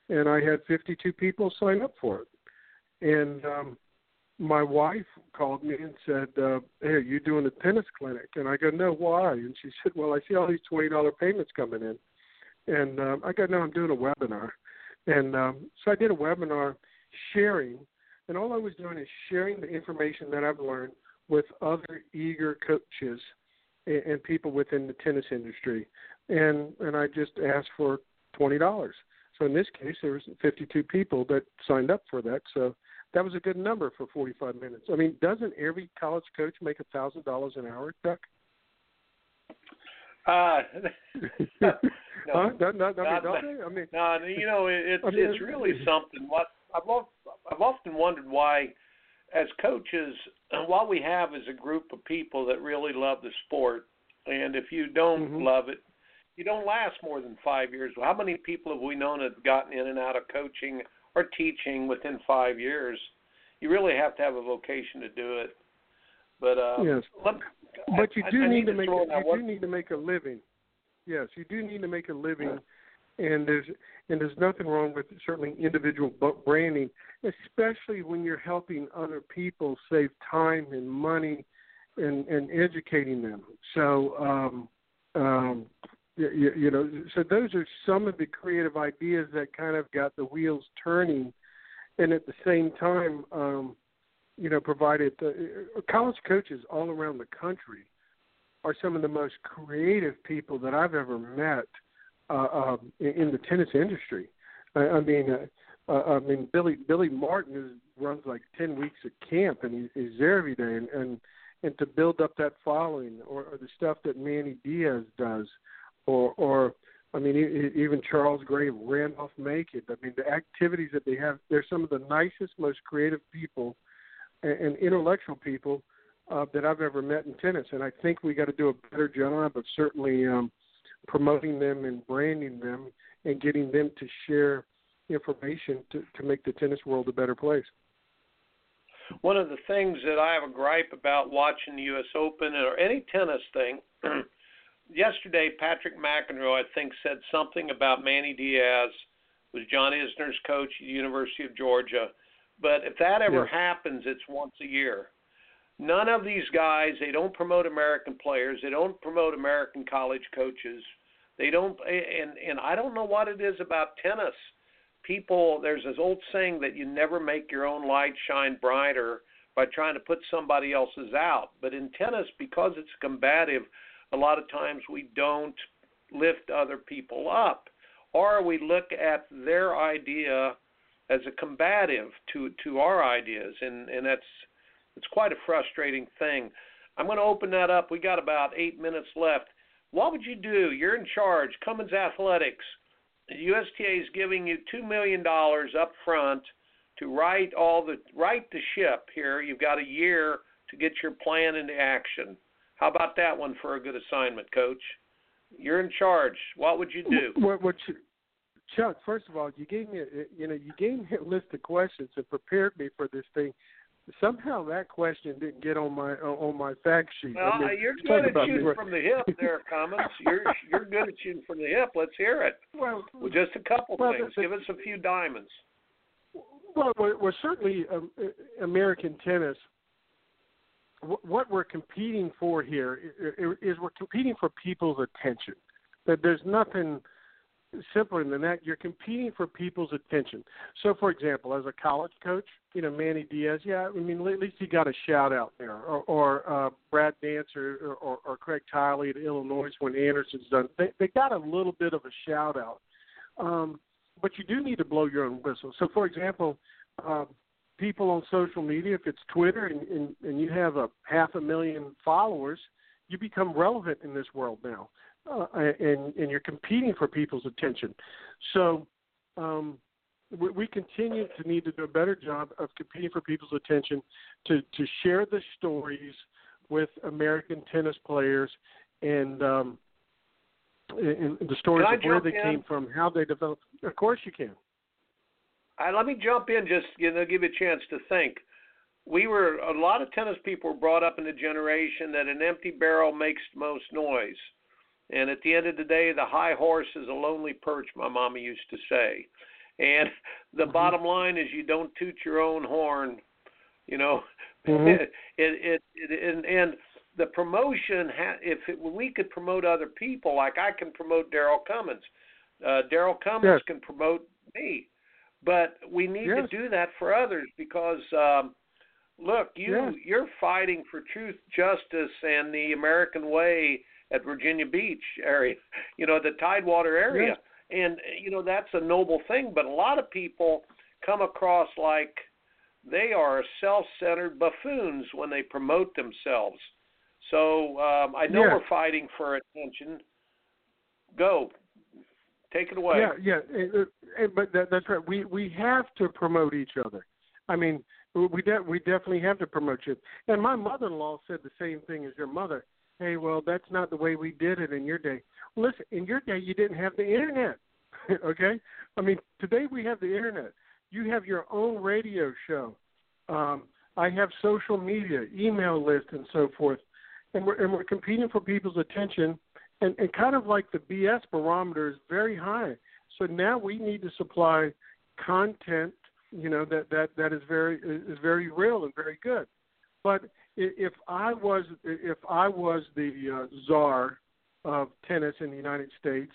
and I had 52 people sign up for it. And um, my wife called me and said, uh, "Hey, are you doing a tennis clinic?" And I go, "No, why?" And she said, "Well, I see all these twenty dollar payments coming in." And um, I go, "No, I'm doing a webinar." And um, so I did a webinar sharing, and all I was doing is sharing the information that I've learned with other eager coaches and, and people within the tennis industry. And and I just asked for twenty dollars. So in this case, there was 52 people that signed up for that. So that was a good number for 45 minutes. I mean, doesn't every college coach make a thousand dollars an hour, Chuck? Uh, no, huh? Not, not, I mean, not- don't they? I mean, No, you know, it, it's I mean, it's really something. What I've of- I've often wondered why, as coaches, what we have is a group of people that really love the sport, and if you don't Mhm. love it, you don't last more than five years. How many people have we known that have gotten in and out of coaching or teaching within five years? You really have to have a vocation to do it. But uh, Yes. let, but you I- do I need to make a, you one- do need to make a living. Yes, you do need to make a living, and there's and there's nothing wrong with certainly individual branding, especially when you're helping other people save time and money, and and educating them. So um, um, you, you know, so those are some of the creative ideas that kind of got the wheels turning, and at the same time. Um, you know, provided the, college coaches all around the country are some of the most creative people that I've ever met uh, um, in, the tennis industry. I, I mean, uh, uh, I mean Billy Billy Martin is, runs like ten weeks of camp, and he, he's there every day, and and and to build up that following, or, or the stuff that Manny Diaz does, or or I mean even Charles Gray, Randolph Macon. I mean the activities that they have. They're some of the nicest, most creative people, and, and intellectual people uh, that I've ever met in tennis. And I think we got to do a better job of certainly um, promoting them and branding them and getting them to share information to, to make the tennis world a better place. One of the things that I have a gripe about watching the U.S. Open or any tennis thing, yesterday Patrick McEnroe I think said something about Manny Diaz was John Isner's coach at the University of Georgia. But if that ever yeah. happens, it's once a year. None of these guys, they don't promote American players. They don't promote American college coaches. They don't, and and I don't know what it is about tennis. People, there's this old saying that you never make your own light shine brighter by trying to put somebody else's out. But in tennis, because it's combative, a lot of times we don't lift other people up, or we look at their idea as a combative to to our ideas, and and that's it's quite a frustrating thing. I'm going to open that up. We got about eight minutes left. What would you do? You're in charge. Cummings Athletics. USTA is giving you two million dollars up front to write all the write the ship here. You've got a year to get your plan into action. How about that one for a good assignment, Coach? You're in charge. What would you do? What, what you, Chuck? First of all, you gave me a, you know you gave me a list of questions and prepared me for this thing somehow that question didn't get on my on my fact sheet. Well, I mean, you're good at shooting from the hip, there, Cummings. You're you're good at shooting from the hip. Let's hear it. Well, well just a couple well, things. The, Give us a few diamonds. Well, we're, certainly um, American tennis. What we're competing for here is we're competing for people's attention. That there's nothing simpler than that. You're competing for people's attention. So, for example, as a college coach, you know Manny Diaz, yeah, I mean at least he got a shout out there, or, or uh, Brad Nance or, or, or Craig Tiley at Illinois when Anderson's done. They, they got a little bit of a shout out, um, but you do need to blow your own whistle. So, for example. Uh, people on social media, if it's Twitter and, and, and you have a half a million followers, you become relevant in this world now uh, and and you're competing for people's attention. So um, we, we continue to need to do a better job of competing for people's attention to to share the stories with American tennis players and um, and the stories of where they in? came from, how they developed. Of course, you can. Uh, let me jump in, just you know, give you a chance to think. We were a lot of tennis people were brought up in a generation that an empty barrel makes most noise. And at the end of the day, the high horse is a lonely perch, my mama used to say. And the mm-hmm. bottom line is you don't toot your own horn, you know. Mm-hmm. it, it, it, and, and the promotion, ha- if it, we could promote other people, like I can promote Darryl Cummings, uh, Darryl Cummings yes. can promote me, but we need yes. to do that for others because. um Look, you yes. you're fighting for truth, justice, and the American way at Virginia Beach area, you know, the Tidewater area. Yeah. And you know, that's a noble thing, but a lot of people come across like they are self-centered buffoons when they promote themselves. So um, I know we're fighting for attention. Go, take it away. Yeah, yeah, and, and, but that, that's right. We we have to promote each other. I mean, we de- we definitely have to promote you. And my mother-in-law said the same thing as your mother hey, well, that's not the way we did it in your day. Listen, in your day, you didn't have the internet. okay, I mean, today we have the internet. You have your own radio show. Um, I have social media, email list, and so forth, and we're and we're competing for people's attention. And, and kind of like the BS barometer is very high. So now we need to supply content, you know, that that that is very is very real and very good. But if I was if I was the uh, czar of tennis in the United States,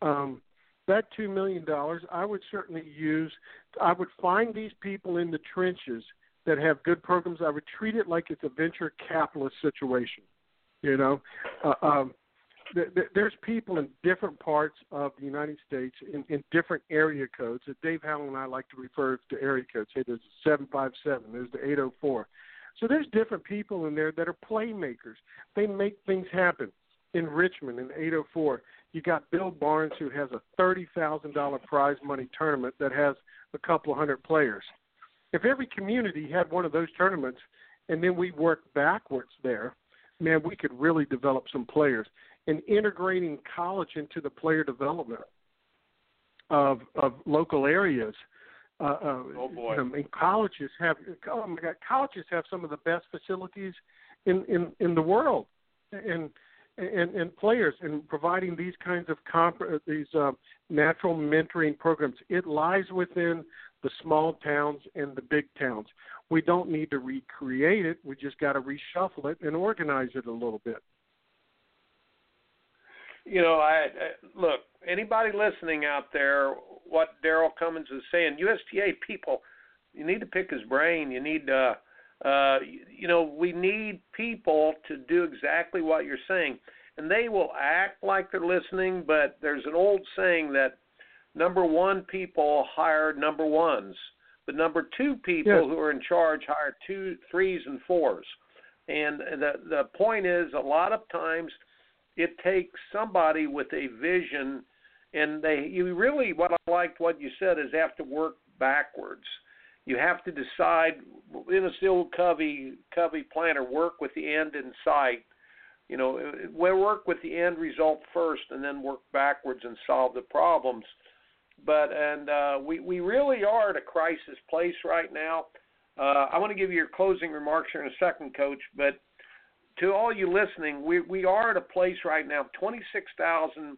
um, that two million dollars I would certainly use. I would find these people in the trenches that have good programs, I would treat it like it's a venture capitalist situation. You know, uh, um, there's people in different parts of the United States in, in different area codes. Dave Howe and I like to refer to area codes. Hey, there's the 757, there's the 804. So there's different people in there that are playmakers. They make things happen. In Richmond in 804, you got Bill Barnes who has a thirty thousand dollar prize money tournament that has a couple hundred players. If every community had one of those tournaments, and then we worked backwards there, man, we could really develop some players. And integrating college into the player development of of local areas. Uh, uh, Oh, boy. I mean, colleges have oh my God, colleges have some of the best facilities in in in the world, and and, and players and providing these kinds of comp- uh, these uh, natural mentoring programs. It lies within the small towns and the big towns. We don't need to recreate it. We just got to reshuffle it and organize it a little bit. You know, I, I look anybody listening out there. What Darryl Cummings is saying, USTA people, you need to pick his brain. You need to, uh, you, you know, we need people to do exactly what you're saying, and they will act like they're listening. But there's an old saying that number one people hire number ones, but number two people Yes. who are in charge hire two, threes, and fours. And the the point is, a lot of times it takes somebody with a vision and they you really what I liked what you said is have to work backwards. You have to decide in a still Covey Covey planner, work with the end in sight. You know, work with the end result first and then work backwards and solve the problems. But and uh, we we really are at a crisis place right now. Uh, I want to give you your closing remarks here in a second, Coach. But to all you listening, we we are at a place right now. Twenty six thousand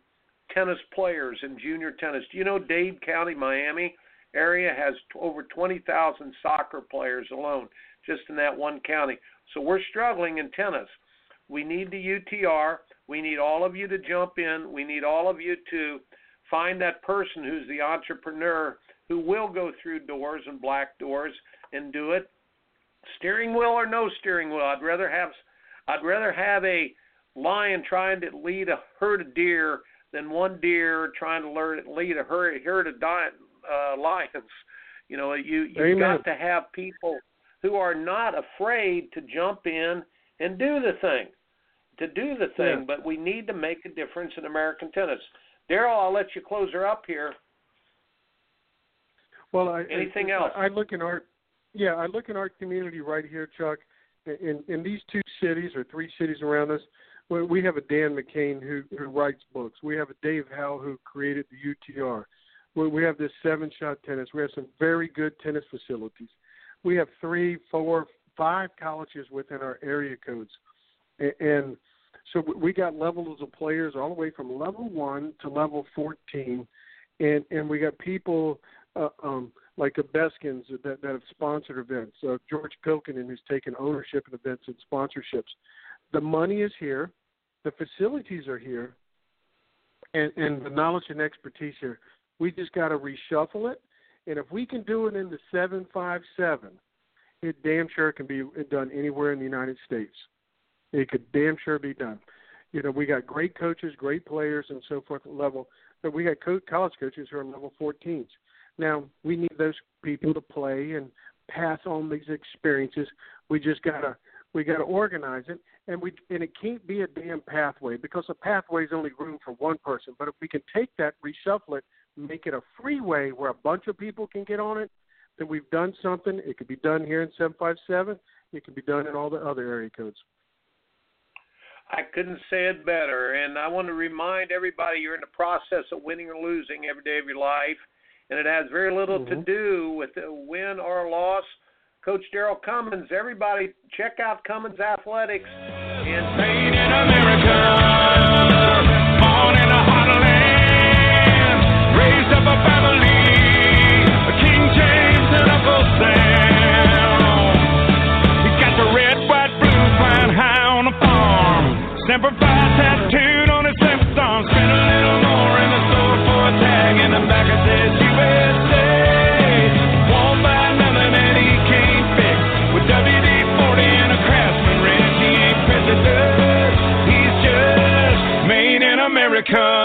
tennis players in junior tennis. Do you know Dade County, Miami area has t- over twenty thousand soccer players alone, just in that one county. So we're struggling in tennis. We need the UTR. We need all of you to jump in. We need all of you to find that person who's the entrepreneur who will go through doors and black doors and do it. Steering wheel or no steering wheel, I'd rather have I'd rather have a lion trying to lead a herd of deer than one deer trying to learn lead a herd, herd of di- uh, lions. You know, you you've Amen. got to have people who are not afraid to jump in and do the thing, to do the thing. Yeah. But we need to make a difference in American tennis. Darryl, I'll let you close her up here. Well, I, Anything I, else? I look in our, yeah, I look in our community right here, Chuck. In in these two cities or three cities around us, we have a Dan McCain who who writes books. We have a Dave Howe who created the UTR. We have this seven shot tennis. We have some very good tennis facilities. We have three, four, five colleges within our area codes, and so we- got levels of players all the way from level one to level fourteen, and and we got people uh, um, like the Beskins that, that have sponsored events. Uh, George Pilkinen who's taken ownership of events and sponsorships. The money is here, the facilities are here, and, and the knowledge and expertise here. We just got to reshuffle it, and if we can do it in the seven five seven, it damn sure can be done anywhere in the United States. It could damn sure be done. You know, we got great coaches, great players, and so forth at level. But we got co- college coaches who are level 14s. Now we need those people to play and pass on these experiences. We just gotta we gotta organize it, and we and it can't be a damn pathway because a pathway is only room for one person. But if we can take that, reshuffle it, make it a freeway where a bunch of people can get on it, then we've done something. It could be done here in 757. It can be done in all the other area codes. I couldn't say it better. And I want to remind everybody you're in the process of winning or losing every day of your life. And it has very little to Mhm. do with the win or loss. Coach Darryl Cummings, everybody check out Cummings Athletics. And Made in America, America.